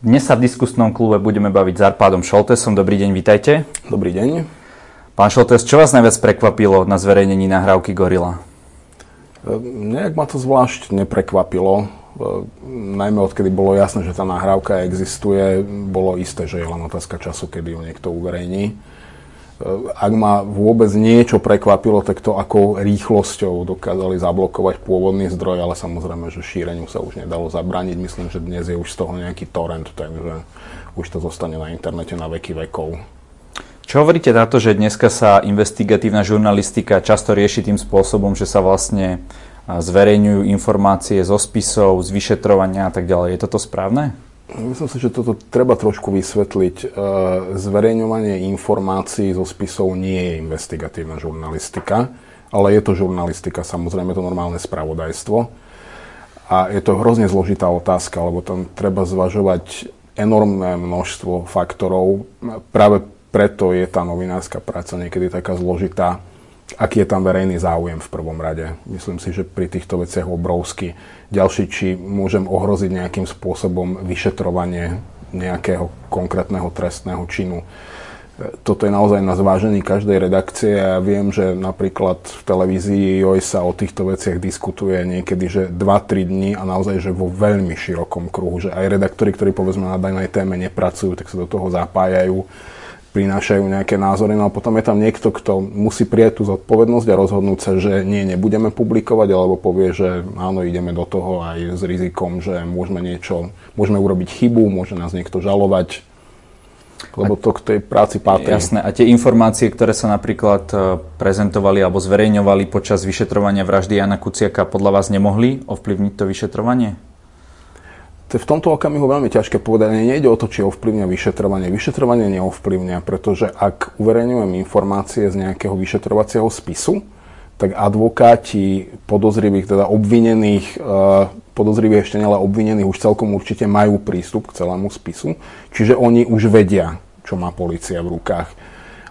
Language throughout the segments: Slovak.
Dnes sa v diskusnom klube budeme baviť s Arpádom Šoltesom. Dobrý deň, vitajte. Dobrý deň. Pán Šoltes, čo vás najviac prekvapilo na zverejnení nahrávky Gorila? E, nejak ma to zvlášť neprekvapilo. E, najmä odkedy bolo jasné, že tá nahrávka existuje, bolo isté, že je len otázka času, kedy ju niekto uverejní. Eh, ak ma vôbec niečo prekvapilo, tak to akou rýchlosťou dokázali zablokovať pôvodný zdroj, ale samozrejme, že šíreniu sa už nedalo zabrániť. Myslím, že dnes je už z toho nejaký torrent, takže už to zostane na internete na veky vekov. Čo hovoríte na to, že dneska sa investigatívna žurnalistika často rieši tým spôsobom, že sa vlastne zverejňujú informácie zo spisov, z vyšetrovania a tak ďalej. Je toto správne? Myslím si, že toto treba trošku vysvetliť. E, zverejňovanie informácií zo spisov nie je investigatívna žurnalistika, ale je to žurnalistika, samozrejme to normálne spravodajstvo. A je to hrozne zložitá otázka, lebo tam treba zvažovať enormné množstvo faktorov. Práve preto je tá novinárska práca niekedy taká zložitá aký je tam verejný záujem v prvom rade. Myslím si, že pri týchto veciach obrovský. Ďalší, či môžem ohroziť nejakým spôsobom vyšetrovanie nejakého konkrétneho trestného činu. Toto je naozaj na zvážení každej redakcie a ja viem, že napríklad v televízii JOJ sa o týchto veciach diskutuje niekedy, že 2-3 dní a naozaj, že vo veľmi širokom kruhu, že aj redaktori, ktorí povedzme na danej téme nepracujú, tak sa do toho zapájajú prinášajú nejaké názory, no a potom je tam niekto, kto musí prijať tú zodpovednosť a rozhodnúť sa, že nie, nebudeme publikovať, alebo povie, že áno, ideme do toho aj s rizikom, že môžeme niečo, môžeme urobiť chybu, môže nás niekto žalovať, lebo to k tej práci patrí. Jasné. A tie informácie, ktoré sa napríklad e, prezentovali alebo zverejňovali počas vyšetrovania vraždy Jana Kuciaka, podľa vás nemohli ovplyvniť to vyšetrovanie? V tomto okamihu veľmi ťažké povedať. Nejde o to, či ovplyvňa vyšetrovanie. Vyšetrovanie neovplyvňa, pretože ak uverejňujem informácie z nejakého vyšetrovacieho spisu, tak advokáti podozrivých, teda obvinených, eh, podozrivých ešte ale obvinených už celkom určite majú prístup k celému spisu, čiže oni už vedia, čo má policia v rukách.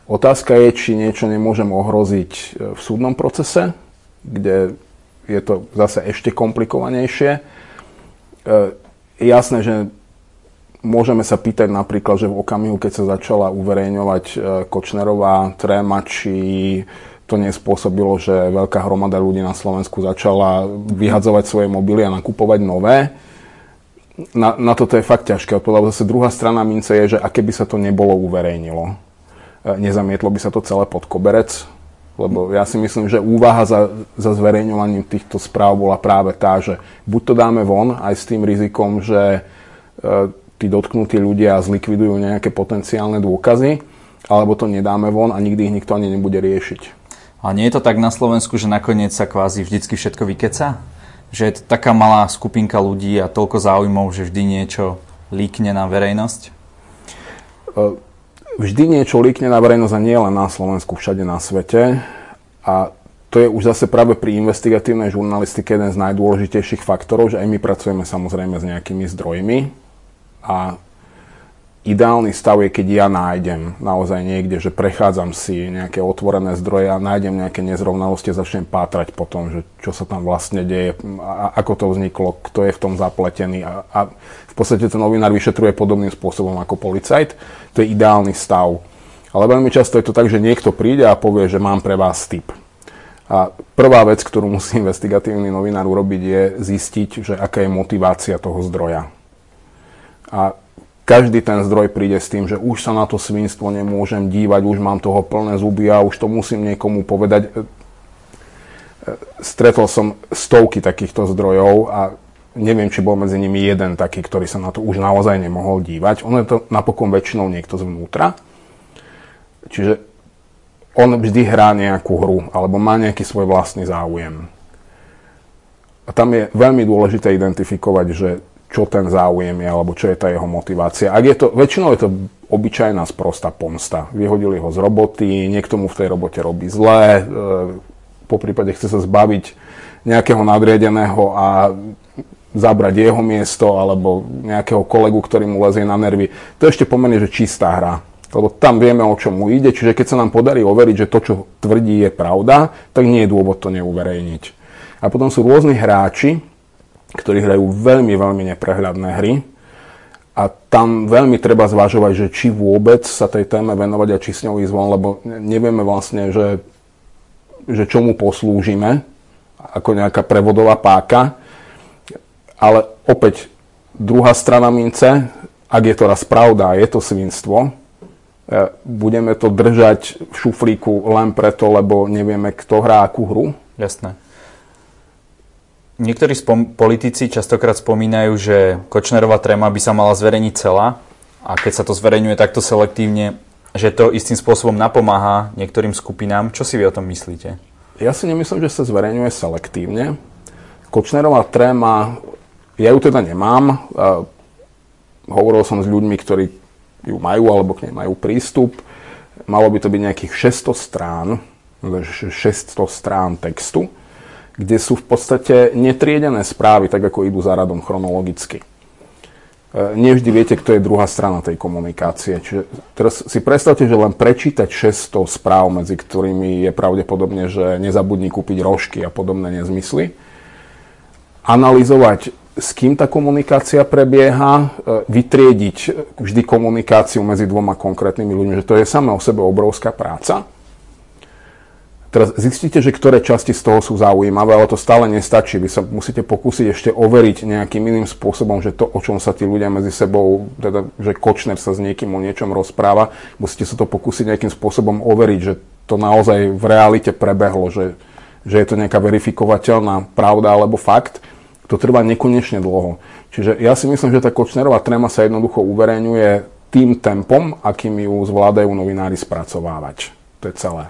Otázka je, či niečo nemôžem ohroziť eh, v súdnom procese, kde je to zase ešte komplikovanejšie je jasné, že môžeme sa pýtať napríklad, že v okamihu, keď sa začala uverejňovať e, Kočnerová tréma, či to nespôsobilo, že veľká hromada ľudí na Slovensku začala vyhadzovať svoje mobily a nakupovať nové. Na, na toto je fakt ťažké odpovedať. Zase druhá strana mince je, že aké by sa to nebolo uverejnilo. E, nezamietlo by sa to celé pod koberec, lebo ja si myslím, že úvaha za, za zverejňovaním týchto správ bola práve tá, že buď to dáme von aj s tým rizikom, že e, tí dotknutí ľudia zlikvidujú nejaké potenciálne dôkazy, alebo to nedáme von a nikdy ich nikto ani nebude riešiť. A nie je to tak na Slovensku, že nakoniec sa kvázi vždycky všetko vykeca? Že je to taká malá skupinka ľudí a toľko záujmov, že vždy niečo líkne na verejnosť? E, vždy niečo líkne na verejnosť a nie len na Slovensku, všade na svete. A to je už zase práve pri investigatívnej žurnalistike jeden z najdôležitejších faktorov, že aj my pracujeme samozrejme s nejakými zdrojmi a ideálny stav je, keď ja nájdem naozaj niekde, že prechádzam si nejaké otvorené zdroje a nájdem nejaké nezrovnalosti a začnem pátrať po tom, že čo sa tam vlastne deje, a ako to vzniklo, kto je v tom zapletený a, a v podstate ten novinár vyšetruje podobným spôsobom ako policajt. To je ideálny stav. Ale veľmi často je to tak, že niekto príde a povie, že mám pre vás tip. A prvá vec, ktorú musí investigatívny novinár urobiť, je zistiť, že aká je motivácia toho zdroja. A každý ten zdroj príde s tým, že už sa na to svinstvo nemôžem dívať, už mám toho plné zuby a už to musím niekomu povedať. E, e, stretol som stovky takýchto zdrojov a neviem, či bol medzi nimi jeden taký, ktorý sa na to už naozaj nemohol dívať. Ono je to napokon väčšinou niekto zvnútra. Čiže on vždy hrá nejakú hru alebo má nejaký svoj vlastný záujem. A tam je veľmi dôležité identifikovať, že čo ten záujem je, alebo čo je tá jeho motivácia. Ak je to, väčšinou je to obyčajná sprostá pomsta. Vyhodili ho z roboty, niekto mu v tej robote robí zlé, e, po prípade chce sa zbaviť nejakého nadriadeného a zabrať jeho miesto alebo nejakého kolegu, ktorý mu lezie na nervy. To je ešte pomerne, že čistá hra. Lebo tam vieme, o čom mu ide, čiže keď sa nám podarí overiť, že to, čo tvrdí, je pravda, tak nie je dôvod to neuverejniť. A potom sú rôzni hráči, ktorí hrajú veľmi, veľmi neprehľadné hry, a tam veľmi treba zvažovať, že či vôbec sa tej téme venovať a či s ňou ísť von, lebo nevieme vlastne, že, že čomu poslúžime, ako nejaká prevodová páka. Ale opäť druhá strana mince, ak je to raz pravda a je to svinstvo, e, budeme to držať v šuflíku len preto, lebo nevieme, kto hrá akú hru. Jasné. Niektorí spom- politici častokrát spomínajú, že Kočnerová tréma by sa mala zverejniť celá a keď sa to zverejňuje takto selektívne, že to istým spôsobom napomáha niektorým skupinám. Čo si vy o tom myslíte? Ja si nemyslím, že sa zverejňuje selektívne. Kočnerová tréma, ja ju teda nemám. Hovoril som s ľuďmi, ktorí ju majú alebo k nej majú prístup. Malo by to byť nejakých 600 strán, 600 strán textu kde sú v podstate netriedené správy, tak ako idú za radom chronologicky. E, nevždy viete, kto je druhá strana tej komunikácie. Čiže teraz si predstavte, že len prečítať 600 správ, medzi ktorými je pravdepodobne, že nezabudni kúpiť rožky a podobné nezmysly. Analyzovať, s kým tá komunikácia prebieha, e, vytriediť vždy komunikáciu medzi dvoma konkrétnymi ľuďmi, že to je samé o sebe obrovská práca. Teraz zistíte, že ktoré časti z toho sú zaujímavé, ale to stále nestačí. Vy sa musíte pokúsiť ešte overiť nejakým iným spôsobom, že to, o čom sa tí ľudia medzi sebou, teda, že Kočner sa s niekým o niečom rozpráva, musíte sa to pokúsiť nejakým spôsobom overiť, že to naozaj v realite prebehlo, že, že je to nejaká verifikovateľná pravda alebo fakt. To trvá nekonečne dlho. Čiže ja si myslím, že tá Kočnerová tréma sa jednoducho uverejňuje tým tempom, akým ju zvládajú novinári spracovávať. To je celé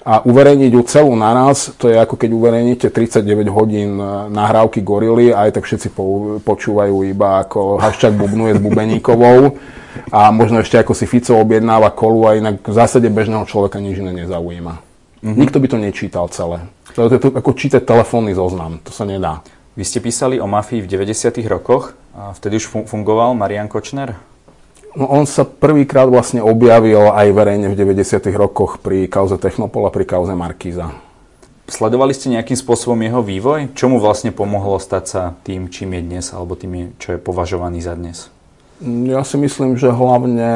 a uverejniť ju celú naraz, to je ako keď uverejníte 39 hodín e, nahrávky gorily a aj tak všetci po, počúvajú iba ako Haščák bubnuje s Bubeníkovou a možno ešte ako si Fico objednáva kolu a inak v zásade bežného človeka nič iné nezaujíma. Mm-hmm. Nikto by to nečítal celé. To je to ako čítať telefónny zoznam, to sa nedá. Vy ste písali o mafii v 90. rokoch a vtedy už fungoval Marian Kočner? No, on sa prvýkrát vlastne objavil aj verejne v 90. rokoch pri kauze Technopola, pri kauze Markíza. Sledovali ste nejakým spôsobom jeho vývoj? Čo mu vlastne pomohlo stať sa tým, čím je dnes, alebo tým, čo je považovaný za dnes? Ja si myslím, že hlavne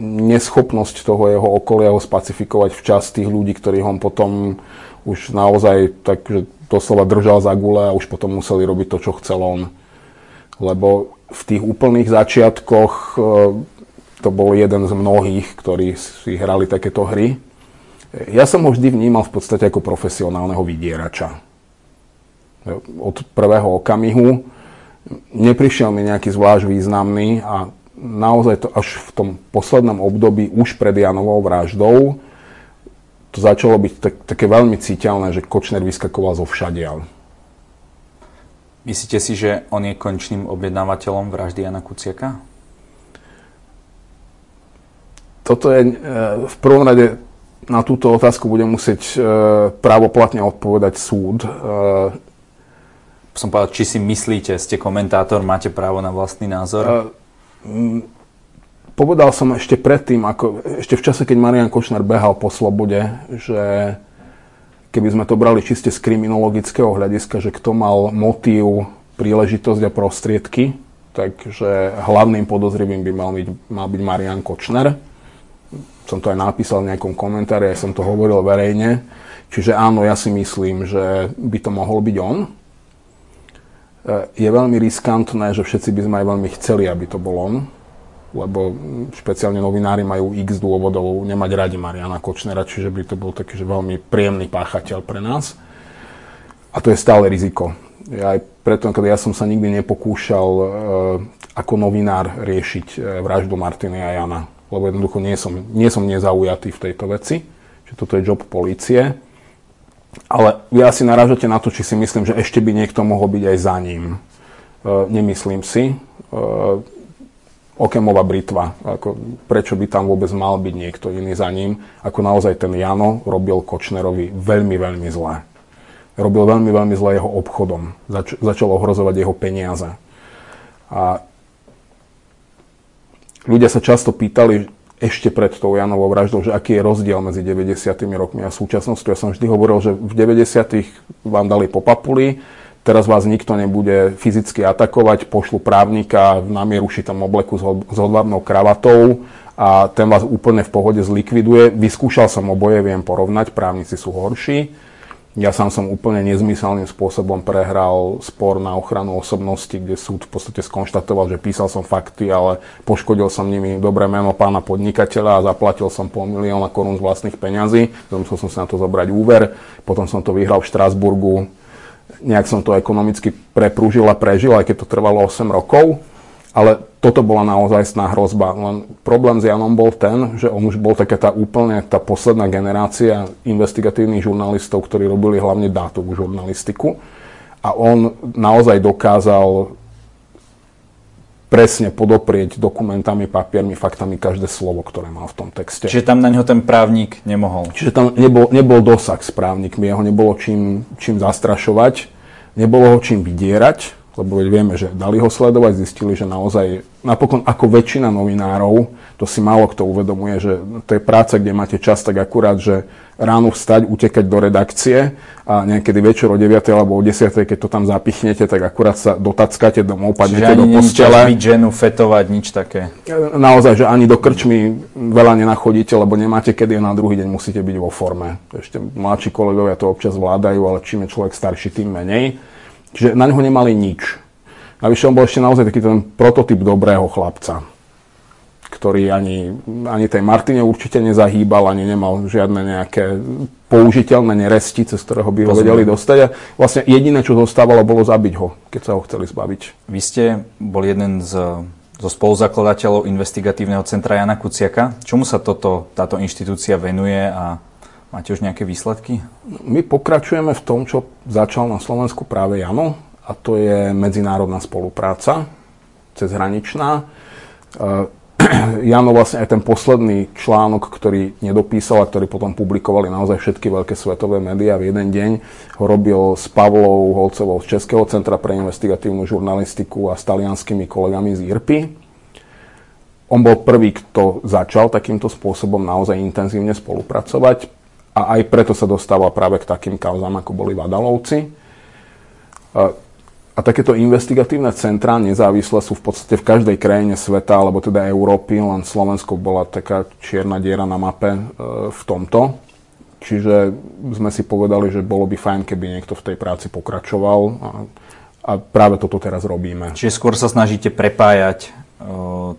neschopnosť toho jeho okolia ho spacifikovať včas tých ľudí, ktorých on potom už naozaj tak, doslova držal za gule a už potom museli robiť to, čo chcel on. Lebo v tých úplných začiatkoch e, to bol jeden z mnohých, ktorí si hrali takéto hry. Ja som ho vždy vnímal v podstate ako profesionálneho vydierača. Od prvého okamihu neprišiel mi nejaký zvlášť významný a naozaj to až v tom poslednom období, už pred Janovou vraždou, to začalo byť tak, také veľmi citeľné, že Kočner vyskakoval zo všadiaľ. Myslíte si, že on je končným objednávateľom vraždy Jana Kuciaka? Toto je e, v prvom rade na túto otázku bude musieť e, právoplatne odpovedať súd. E, Som povedal, či si myslíte, ste komentátor, máte právo na vlastný názor? Povedal som ešte predtým, ako, ešte v čase, keď Marian Kočner behal po slobode, že keby sme to brali čiste z kriminologického hľadiska, že kto mal motív, príležitosť a prostriedky, takže hlavným podozrivým by mal byť, mal byť Marian Kočner. Som to aj napísal v nejakom komentári, aj som to hovoril verejne. Čiže áno, ja si myslím, že by to mohol byť on. E, je veľmi riskantné, že všetci by sme aj veľmi chceli, aby to bol on lebo špeciálne novinári majú x dôvodov nemať radi Mariana Kočnera, čiže by to bol taký že veľmi príjemný páchateľ pre nás. A to je stále riziko. Ja aj preto, keď ja som sa nikdy nepokúšal e, ako novinár riešiť e, vraždu Martiny a Jana, lebo jednoducho nie som, nie som nezaujatý v tejto veci, že toto je job policie. Ale vy asi narážate na to, či si myslím, že ešte by niekto mohol byť aj za ním. E, nemyslím si. E, Okemová britva. Ako, prečo by tam vôbec mal byť niekto iný za ním, ako naozaj ten Jano robil Kočnerovi veľmi, veľmi zlé. Robil veľmi, veľmi zlé jeho obchodom. Zač- začal ohrozovať jeho peniaze. A ľudia sa často pýtali ešte pred tou Janovou vraždou, že aký je rozdiel medzi 90. rokmi a súčasnosťou. Ja som vždy hovoril, že v 90. vám dali po papuli, teraz vás nikto nebude fyzicky atakovať, pošlu právnika na mieru šitom obleku s hodvábnou kravatou a ten vás úplne v pohode zlikviduje. Vyskúšal som oboje, viem porovnať, právnici sú horší ja sám som úplne nezmyselným spôsobom prehral spor na ochranu osobnosti, kde súd v podstate skonštatoval, že písal som fakty, ale poškodil som nimi dobré meno pána podnikateľa a zaplatil som pol milióna korún z vlastných peňazí. Musel som si na to zobrať úver, potom som to vyhral v Štrásburgu. Nejak som to ekonomicky preprúžil a prežil, aj keď to trvalo 8 rokov. Ale toto bola naozaj sná hrozba. Len problém s Janom bol ten, že on už bol taká tá úplne tá posledná generácia investigatívnych žurnalistov, ktorí robili hlavne dátovú žurnalistiku. A on naozaj dokázal presne podoprieť dokumentami, papiermi, faktami každé slovo, ktoré mal v tom texte. Čiže tam na ňo ten právnik nemohol? Čiže tam nebol, nebol dosah s právnikmi, jeho nebolo čím, čím zastrašovať, nebolo ho čím vydierať, lebo veď vieme, že dali ho sledovať, zistili, že naozaj, napokon ako väčšina novinárov, to si málo kto uvedomuje, že to je práca, kde máte čas tak akurát, že ráno vstať, utekať do redakcie a niekedy večer o 9 alebo o 10, keď to tam zapichnete, tak akurát sa dotackate domov, padnete do postele. Čiže ženu, fetovať, nič také. Naozaj, že ani do krčmy veľa nenachodíte, lebo nemáte kedy a na druhý deň musíte byť vo forme. Ešte mladší kolegovia to občas vládajú, ale čím je človek starší, tým menej. Čiže na neho nemali nič. Navyše on bol ešte naozaj taký ten prototyp dobrého chlapca, ktorý ani, ani tej Martine určite nezahýbal, ani nemal žiadne nejaké použiteľné neresti, cez ktorého by ho Rozumiem. vedeli dostať. A vlastne jediné, čo zostávalo, bolo zabiť ho, keď sa ho chceli zbaviť. Vy ste bol jeden z zo spoluzakladateľov investigatívneho centra Jana Kuciaka. Čomu sa toto, táto inštitúcia venuje a Máte už nejaké výsledky? My pokračujeme v tom, čo začal na Slovensku práve Jano, a to je medzinárodná spolupráca, cezhraničná. Eh, Jano vlastne aj ten posledný článok, ktorý nedopísal a ktorý potom publikovali naozaj všetky veľké svetové médiá v jeden deň, ho robil s Pavlou Holcovou z Českého centra pre investigatívnu žurnalistiku a s talianskými kolegami z IRPI. On bol prvý, kto začal takýmto spôsobom naozaj intenzívne spolupracovať a aj preto sa dostáva práve k takým kauzám, ako boli Vadalovci. A, takéto investigatívne centrá nezávislé sú v podstate v každej krajine sveta, alebo teda Európy, len Slovensko bola taká čierna diera na mape e, v tomto. Čiže sme si povedali, že bolo by fajn, keby niekto v tej práci pokračoval a, a práve toto teraz robíme. Čiže skôr sa snažíte prepájať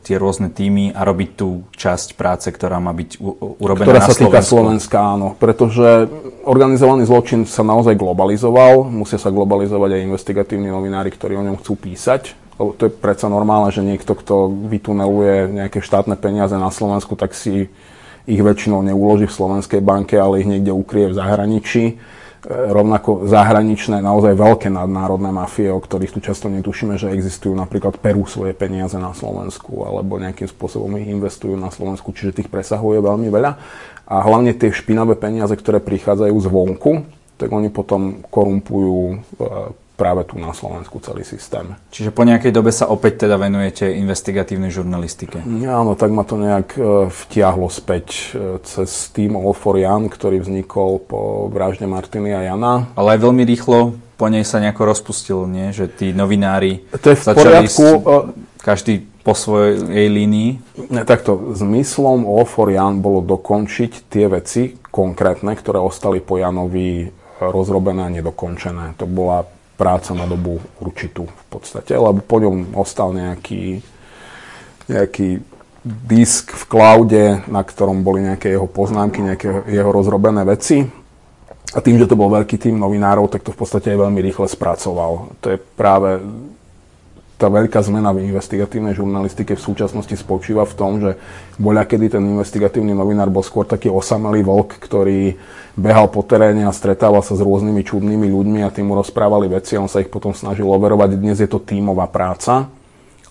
tie rôzne týmy a robiť tú časť práce, ktorá má byť urobená ktorá na sa týka Slovenska, áno. Pretože organizovaný zločin sa naozaj globalizoval. Musia sa globalizovať aj investigatívni novinári, ktorí o ňom chcú písať. Lebo to je predsa normálne, že niekto, kto vytuneluje nejaké štátne peniaze na Slovensku, tak si ich väčšinou neuloží v slovenskej banke, ale ich niekde ukrie v zahraničí rovnako zahraničné, naozaj veľké nadnárodné mafie, o ktorých tu často netušíme, že existujú. Napríklad Peru svoje peniaze na Slovensku alebo nejakým spôsobom ich investujú na Slovensku, čiže tých presahuje veľmi veľa. A hlavne tie špinavé peniaze, ktoré prichádzajú zvonku, tak oni potom korumpujú e, práve tu na Slovensku celý systém. Čiže po nejakej dobe sa opäť teda venujete investigatívnej žurnalistike? Áno, tak ma to nejak e, vtiahlo späť e, cez tým All for Jan, ktorý vznikol po vražde Martiny a Jana. Ale aj veľmi rýchlo po nej sa nejako rozpustil, nie? Že tí novinári to je v poriadku. S, e, každý po svojej línii? Ne, takto, zmyslom All for Jan bolo dokončiť tie veci konkrétne, ktoré ostali po Janovi rozrobené a nedokončené. To bola práca na dobu určitú v podstate, lebo po ňom ostal nejaký, nejaký disk v cloude, na ktorom boli nejaké jeho poznámky, nejaké jeho rozrobené veci. A tým, že to bol veľký tým novinárov, tak to v podstate aj veľmi rýchle spracoval. To je práve tá veľká zmena v investigatívnej žurnalistike v súčasnosti spočíva v tom, že boľa kedy ten investigatívny novinár bol skôr taký osamelý vlk, ktorý behal po teréne a stretával sa s rôznymi čudnými ľuďmi a tým mu rozprávali veci a on sa ich potom snažil overovať. Dnes je to tímová práca,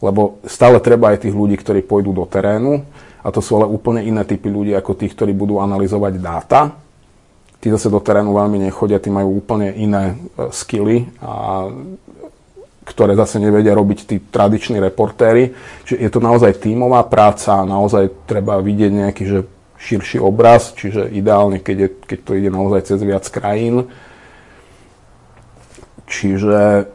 lebo stále treba aj tých ľudí, ktorí pôjdu do terénu a to sú ale úplne iné typy ľudí ako tých, ktorí budú analyzovať dáta. Tí zase do terénu veľmi nechodia, tí majú úplne iné e, skily a ktoré zase nevedia robiť tí tradiční reportéry. Čiže je to naozaj tímová práca, naozaj treba vidieť nejaký že širší obraz, čiže ideálne, keď, je, keď to ide naozaj cez viac krajín. Čiže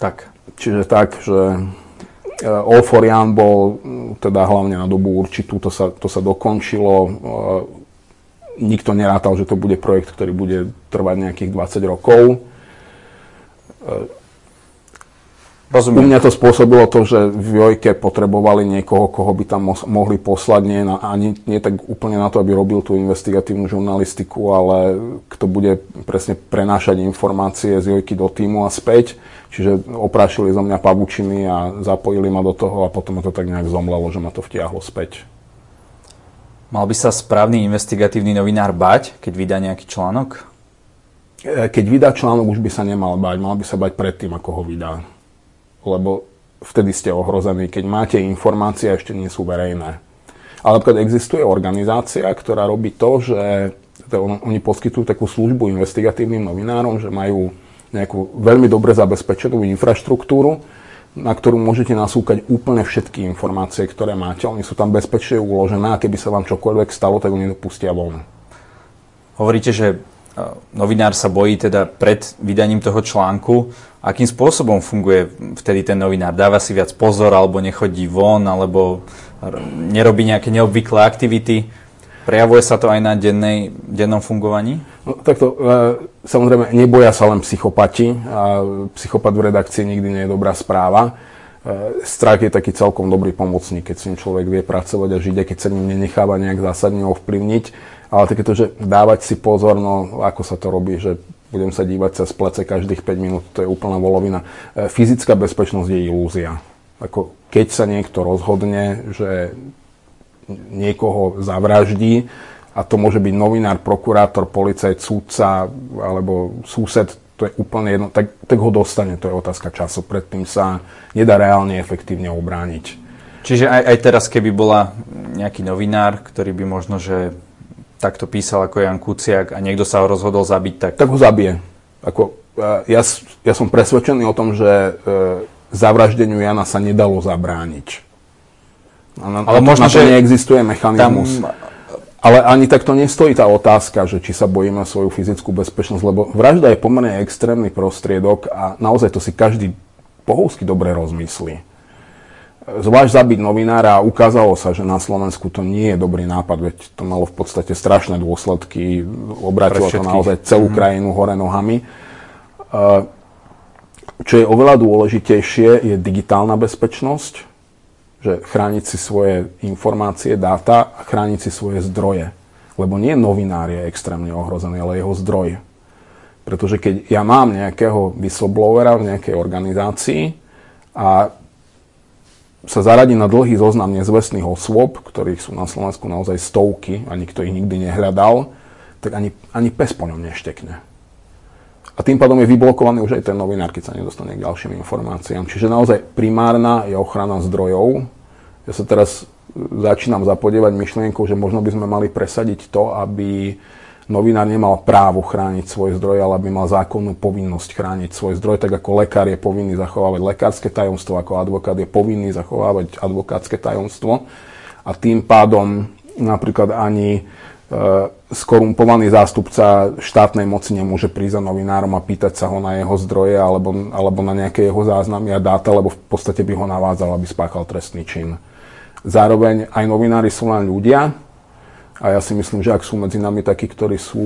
tak. Čiže tak, že e, for Jan bol teda hlavne na dobu určitú, to sa, to sa dokončilo. E, nikto nerátal, že to bude projekt, ktorý bude trvať nejakých 20 rokov Rozumiem. U mňa to spôsobilo to, že v Jojke potrebovali niekoho, koho by tam mohli poslať, nie, na, ani nie tak úplne na to, aby robil tú investigatívnu žurnalistiku, ale kto bude presne prenášať informácie z Jojky do týmu a späť. Čiže oprášili zo mňa pavučiny a zapojili ma do toho a potom ma to tak nejak zomlelo, že ma to vtiahlo späť. Mal by sa správny investigatívny novinár bať, keď vydá nejaký článok? E, keď vydá článok, už by sa nemal bať. Mal by sa bať predtým, ako ho vydá. Lebo vtedy ste ohrození, keď máte informácie a ešte nie sú verejné. Ale napríklad existuje organizácia, ktorá robí to, že oni poskytujú takú službu investigatívnym novinárom, že majú nejakú veľmi dobre zabezpečenú infraštruktúru, na ktorú môžete nasúkať úplne všetky informácie, ktoré máte. Oni sú tam bezpečne uložené a keby sa vám čokoľvek stalo, tak oni to von. Hovoríte, že novinár sa bojí teda pred vydaním toho článku. Akým spôsobom funguje vtedy ten novinár? Dáva si viac pozor, alebo nechodí von, alebo nerobí nejaké neobvyklé aktivity? Prejavuje sa to aj na dennej, dennom fungovaní? No, takto, e, samozrejme, neboja sa len psychopati a psychopat v redakcii nikdy nie je dobrá správa. E, strach je taký celkom dobrý pomocník, keď s ním človek vie pracovať a žiť, keď sa ním nenecháva nejak zásadne ovplyvniť ale takéto, že dávať si pozor, no ako sa to robí, že budem sa dívať cez plece každých 5 minút, to je úplná volovina. E, fyzická bezpečnosť je ilúzia. Ako keď sa niekto rozhodne, že niekoho zavraždí, a to môže byť novinár, prokurátor, policajt, súdca alebo súsed, to je úplne jedno, tak, tak ho dostane, to je otázka času. Predtým sa nedá reálne efektívne obrániť. Čiže aj, aj teraz, keby bola nejaký novinár, ktorý by možno, že takto písal ako Jan Kuciak a niekto sa ho rozhodol zabiť, tak... Tak ho zabije. Ako, ja, ja som presvedčený o tom, že e, zavraždeniu Jana sa nedalo zabrániť. Na, ale na, možno, na to že neexistuje mechanizmus. Tam... Ale ani takto nestojí tá otázka, že či sa bojíme svoju fyzickú bezpečnosť, lebo vražda je pomerne extrémny prostriedok a naozaj to si každý pohovsky dobre rozmyslí zvlášť zabiť novinára a ukázalo sa, že na Slovensku to nie je dobrý nápad, veď to malo v podstate strašné dôsledky, obratilo to naozaj celú mm-hmm. krajinu hore nohami. Čo je oveľa dôležitejšie, je digitálna bezpečnosť, že chrániť si svoje informácie, dáta a chrániť si svoje zdroje. Lebo nie novinár je extrémne ohrozený, ale jeho zdroj. Pretože keď ja mám nejakého whistleblowera v nejakej organizácii a sa zaradí na dlhý zoznam nezvestných osôb, ktorých sú na Slovensku naozaj stovky a nikto ich nikdy nehľadal, tak ani, ani pes po ňom neštekne. A tým pádom je vyblokovaný už aj ten novinár, keď sa nedostane k ďalším informáciám. Čiže naozaj primárna je ochrana zdrojov. Ja sa teraz začínam zapodievať myšlienkou, že možno by sme mali presadiť to, aby novinár nemal právo chrániť svoj zdroj, ale aby mal zákonnú povinnosť chrániť svoj zdroj, tak ako lekár je povinný zachovávať lekárske tajomstvo, ako advokát je povinný zachovávať advokátske tajomstvo. A tým pádom napríklad ani e, skorumpovaný zástupca štátnej moci nemôže prísť za novinárom a pýtať sa ho na jeho zdroje alebo, alebo na nejaké jeho záznamy a dáta, lebo v podstate by ho navádzal, aby spáchal trestný čin. Zároveň aj novinári sú len ľudia, a ja si myslím, že ak sú medzi nami takí, ktorí sú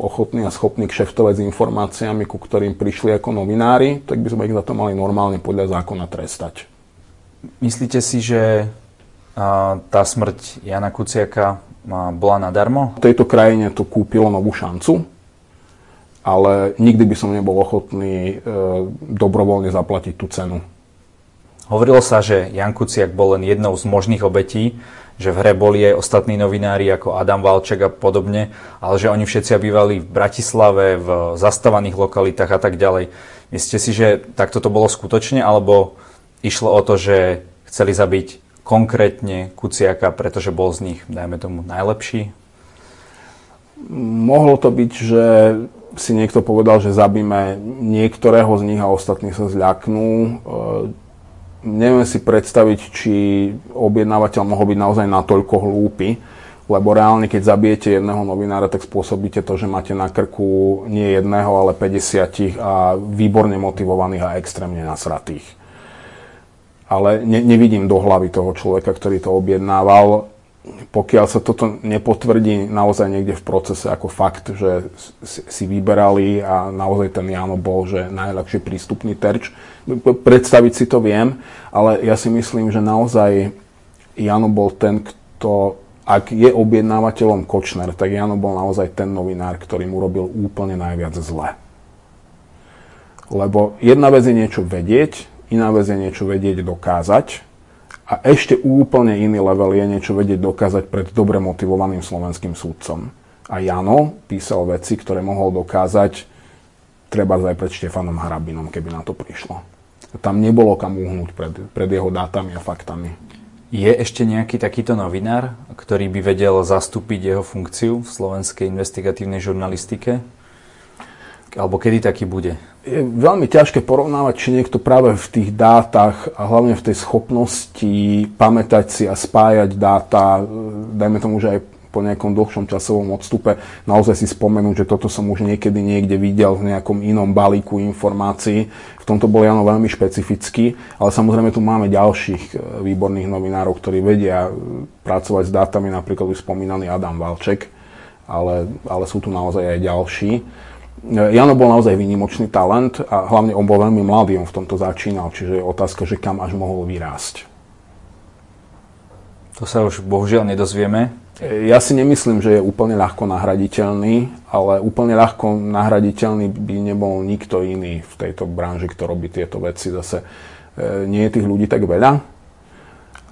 ochotní a schopní kšeftovať s informáciami, ku ktorým prišli ako novinári, tak by sme ich za to mali normálne podľa zákona trestať. Myslíte si, že tá smrť Jana Kuciaka bola nadarmo? V tejto krajine to kúpilo novú šancu, ale nikdy by som nebol ochotný e, dobrovoľne zaplatiť tú cenu. Hovorilo sa, že Jan Kuciak bol len jednou z možných obetí že v hre boli aj ostatní novinári ako Adam Valček a podobne, ale že oni všetci bývali v Bratislave, v zastávaných lokalitách a tak ďalej. Myslíte si, že takto to bolo skutočne, alebo išlo o to, že chceli zabiť konkrétne Kuciaka, pretože bol z nich, dajme tomu, najlepší? Mohlo to byť, že si niekto povedal, že zabíme niektorého z nich a ostatní sa zľaknú. E, neviem si predstaviť, či objednávateľ mohol byť naozaj natoľko hlúpy, lebo reálne, keď zabijete jedného novinára, tak spôsobíte to, že máte na krku nie jedného, ale 50 a výborne motivovaných a extrémne nasratých. Ale ne, nevidím do hlavy toho človeka, ktorý to objednával pokiaľ sa toto nepotvrdí naozaj niekde v procese ako fakt, že si vyberali a naozaj ten Jano bol, že najľahšie prístupný terč, predstaviť si to viem, ale ja si myslím, že naozaj Jano bol ten, kto, ak je objednávateľom Kočner, tak Jano bol naozaj ten novinár, ktorý mu robil úplne najviac zle. Lebo jedna vec je niečo vedieť, iná vec je niečo vedieť dokázať a ešte úplne iný level je niečo vedieť dokázať pred dobre motivovaným slovenským súdcom. A Jano písal veci, ktoré mohol dokázať treba aj pred Štefanom Hrabinom, keby na to prišlo. Tam nebolo kam uhnúť pred, pred jeho dátami a faktami. Je ešte nejaký takýto novinár, ktorý by vedel zastúpiť jeho funkciu v slovenskej investigatívnej žurnalistike? Alebo kedy taký bude? je veľmi ťažké porovnávať, či niekto práve v tých dátach a hlavne v tej schopnosti pamätať si a spájať dáta, dajme tomu, že aj po nejakom dlhšom časovom odstupe naozaj si spomenúť, že toto som už niekedy niekde videl v nejakom inom balíku informácií. V tomto bol Jano veľmi špecifický, ale samozrejme tu máme ďalších e, výborných novinárov, ktorí vedia e, pracovať s dátami, napríklad už spomínaný Adam Valček, ale, ale sú tu naozaj aj ďalší. Jano bol naozaj výnimočný talent a hlavne on bol veľmi mladý, on v tomto začínal, čiže je otázka, že kam až mohol vyrásť. To sa už bohužiaľ nedozvieme. Ja si nemyslím, že je úplne ľahko nahraditeľný, ale úplne ľahko nahraditeľný by nebol nikto iný v tejto branži, kto robí tieto veci. Zase e, nie je tých ľudí tak veľa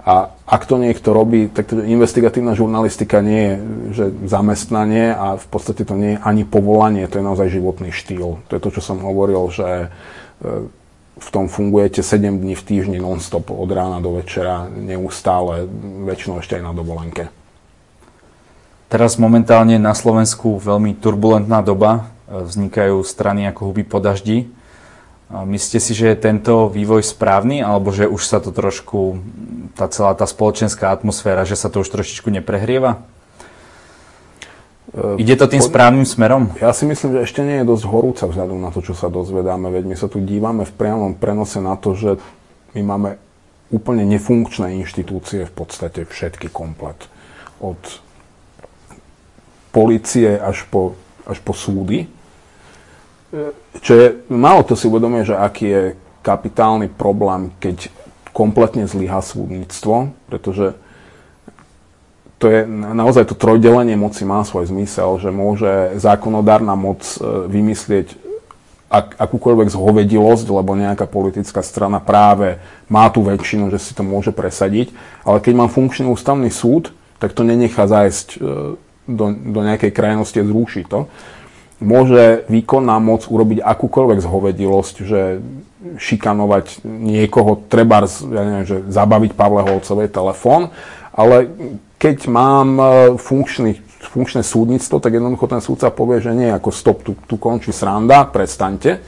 a ak to niekto robí, tak to investigatívna žurnalistika nie je že zamestnanie a v podstate to nie je ani povolanie, to je naozaj životný štýl. To je to, čo som hovoril, že e, v tom fungujete 7 dní v týždni non-stop od rána do večera, neustále, väčšinou ešte aj na dovolenke. Teraz momentálne na Slovensku veľmi turbulentná doba. E, vznikajú strany ako huby po daždi. Myslíte si, že je tento vývoj správny, alebo že už sa to trošku, tá celá tá spoločenská atmosféra, že sa to už trošičku neprehrieva? Uh, Ide to tým správnym smerom? Ja si myslím, že ešte nie je dosť horúca vzhľadom na to, čo sa dozvedáme. Veď my sa tu dívame v priamom prenose na to, že my máme úplne nefunkčné inštitúcie, v podstate všetky komplet. Od policie až po, až po súdy čo je, málo to si uvedomuje, že aký je kapitálny problém, keď kompletne zlyhá súdnictvo, pretože to je naozaj to trojdelenie moci má svoj zmysel, že môže zákonodárna moc e, vymyslieť ak, akúkoľvek zhovedilosť, lebo nejaká politická strana práve má tú väčšinu, že si to môže presadiť, ale keď mám funkčný ústavný súd, tak to nenechá zájsť e, do, do nejakej krajnosti a zruší to môže výkonná moc urobiť akúkoľvek zhovedilosť, že šikanovať niekoho, treba ja neviem, že zabaviť Pavle Holcovej telefón, ale keď mám e, funkčný, funkčné súdnictvo, tak jednoducho ten súdca povie, že nie ako stop, tu, tu končí sranda, prestaňte,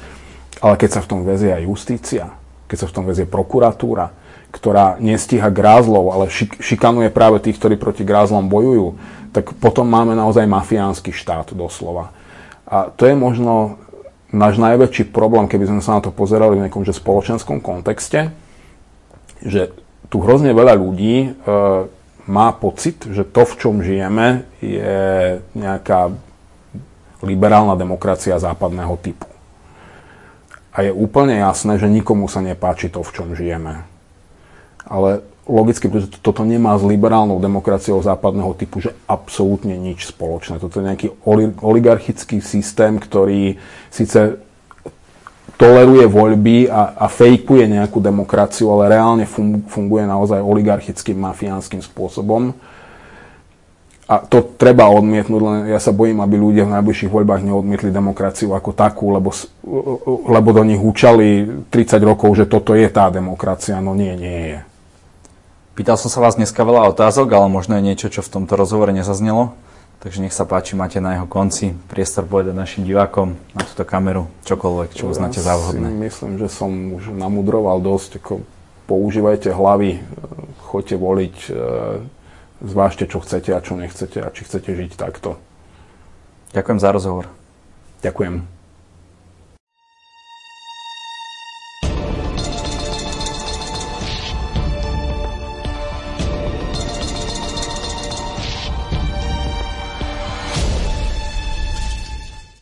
ale keď sa v tom vezie aj justícia, keď sa v tom vezie prokuratúra, ktorá nestíha grázlov, ale šik- šikanuje práve tých, ktorí proti grázlom bojujú, tak potom máme naozaj mafiánsky štát doslova. A to je možno náš najväčší problém, keby sme sa na to pozerali v nejakom že spoločenskom kontexte, že tu hrozne veľa ľudí e, má pocit, že to, v čom žijeme, je nejaká liberálna demokracia západného typu. A je úplne jasné, že nikomu sa nepáči to, v čom žijeme. Ale logicky, pretože toto nemá s liberálnou demokraciou západného typu, že absolútne nič spoločné. Toto je nejaký oligarchický systém, ktorý síce toleruje voľby a, a fejkuje nejakú demokraciu, ale reálne funguje naozaj oligarchickým, mafiánskym spôsobom. A to treba odmietnúť, len ja sa bojím, aby ľudia v najbližších voľbách neodmietli demokraciu ako takú, lebo, lebo do nich učali 30 rokov, že toto je tá demokracia. No nie, nie je. Pýtal som sa vás dneska veľa otázok, ale možno je niečo, čo v tomto rozhovore nezaznelo. Takže nech sa páči, máte na jeho konci priestor povedať našim divákom na túto kameru čokoľvek, čo uznáte za vhodné. myslím, že som už namudroval dosť. Ako používajte hlavy, choďte voliť, e, zvážte, čo chcete a čo nechcete a či chcete žiť takto. Ďakujem za rozhovor. Ďakujem.